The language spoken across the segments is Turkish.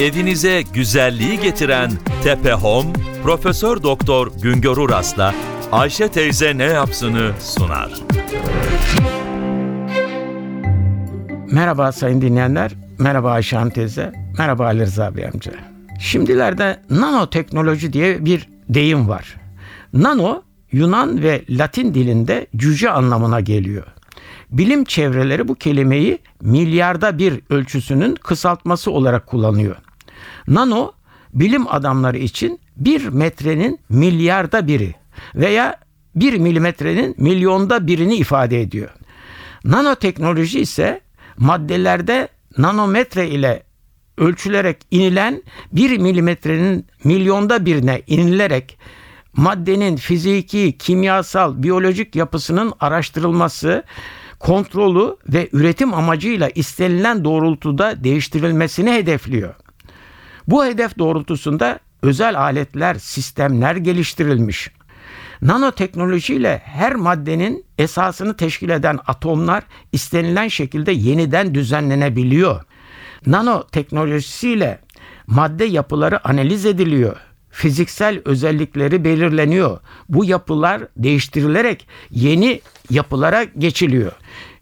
Evinize güzelliği getiren Tepe Home, Profesör Doktor Güngör Uras'la Ayşe teyze ne yapsını sunar. Merhaba sayın dinleyenler, merhaba Ayşe Hanım teyze, merhaba Ali Rıza Bey amca. Şimdilerde nanoteknoloji diye bir deyim var. Nano, Yunan ve Latin dilinde cüce anlamına geliyor. Bilim çevreleri bu kelimeyi milyarda bir ölçüsünün kısaltması olarak kullanıyor. Nano, bilim adamları için bir metrenin milyarda biri veya bir milimetrenin milyonda birini ifade ediyor. Nanoteknoloji ise maddelerde nanometre ile ölçülerek inilen bir milimetrenin milyonda birine inilerek maddenin fiziki, kimyasal, biyolojik yapısının araştırılması, kontrolü ve üretim amacıyla istenilen doğrultuda değiştirilmesini hedefliyor. Bu hedef doğrultusunda özel aletler, sistemler geliştirilmiş. Nanoteknolojiyle her maddenin esasını teşkil eden atomlar istenilen şekilde yeniden düzenlenebiliyor. Nanoteknolojisiyle madde yapıları analiz ediliyor. Fiziksel özellikleri belirleniyor. Bu yapılar değiştirilerek yeni yapılara geçiliyor.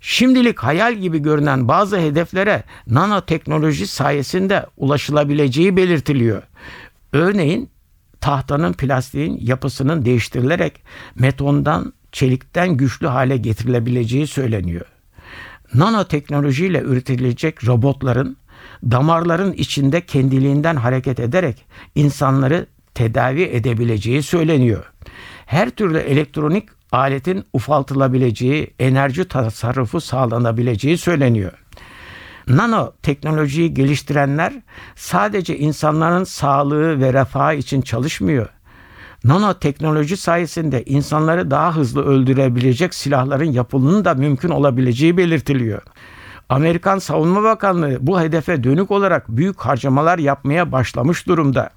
Şimdilik hayal gibi görünen bazı hedeflere nanoteknoloji sayesinde ulaşılabileceği belirtiliyor. Örneğin tahtanın plastiğin yapısının değiştirilerek metondan çelikten güçlü hale getirilebileceği söyleniyor. Nanoteknolojiyle üretilecek robotların damarların içinde kendiliğinden hareket ederek insanları tedavi edebileceği söyleniyor. Her türlü elektronik aletin ufaltılabileceği, enerji tasarrufu sağlanabileceği söyleniyor. Nano teknolojiyi geliştirenler sadece insanların sağlığı ve refahı için çalışmıyor. Nanoteknoloji sayesinde insanları daha hızlı öldürebilecek silahların yapılının da mümkün olabileceği belirtiliyor. Amerikan Savunma Bakanlığı bu hedefe dönük olarak büyük harcamalar yapmaya başlamış durumda.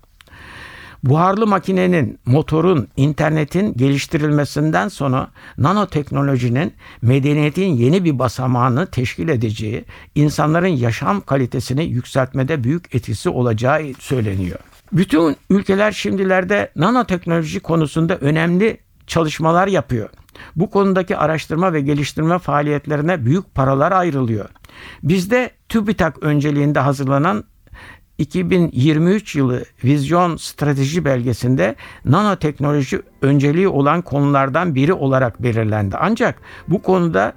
Buharlı makinenin, motorun, internetin geliştirilmesinden sonra nanoteknolojinin medeniyetin yeni bir basamağını teşkil edeceği, insanların yaşam kalitesini yükseltmede büyük etkisi olacağı söyleniyor. Bütün ülkeler şimdilerde nanoteknoloji konusunda önemli çalışmalar yapıyor. Bu konudaki araştırma ve geliştirme faaliyetlerine büyük paralar ayrılıyor. Bizde TÜBİTAK önceliğinde hazırlanan 2023 yılı vizyon strateji belgesinde nanoteknoloji önceliği olan konulardan biri olarak belirlendi. Ancak bu konuda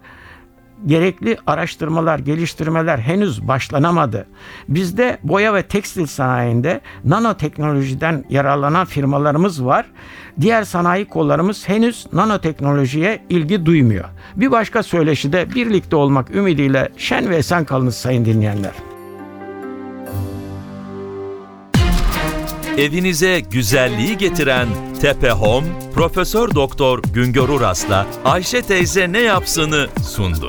gerekli araştırmalar, geliştirmeler henüz başlanamadı. Bizde boya ve tekstil sanayinde nanoteknolojiden yararlanan firmalarımız var. Diğer sanayi kollarımız henüz nanoteknolojiye ilgi duymuyor. Bir başka söyleşide birlikte olmak ümidiyle şen ve esen kalınız sayın dinleyenler. Evinize güzelliği getiren Tepe Home, Profesör Doktor Güngör Uras'la Ayşe teyze ne yapsını sundu.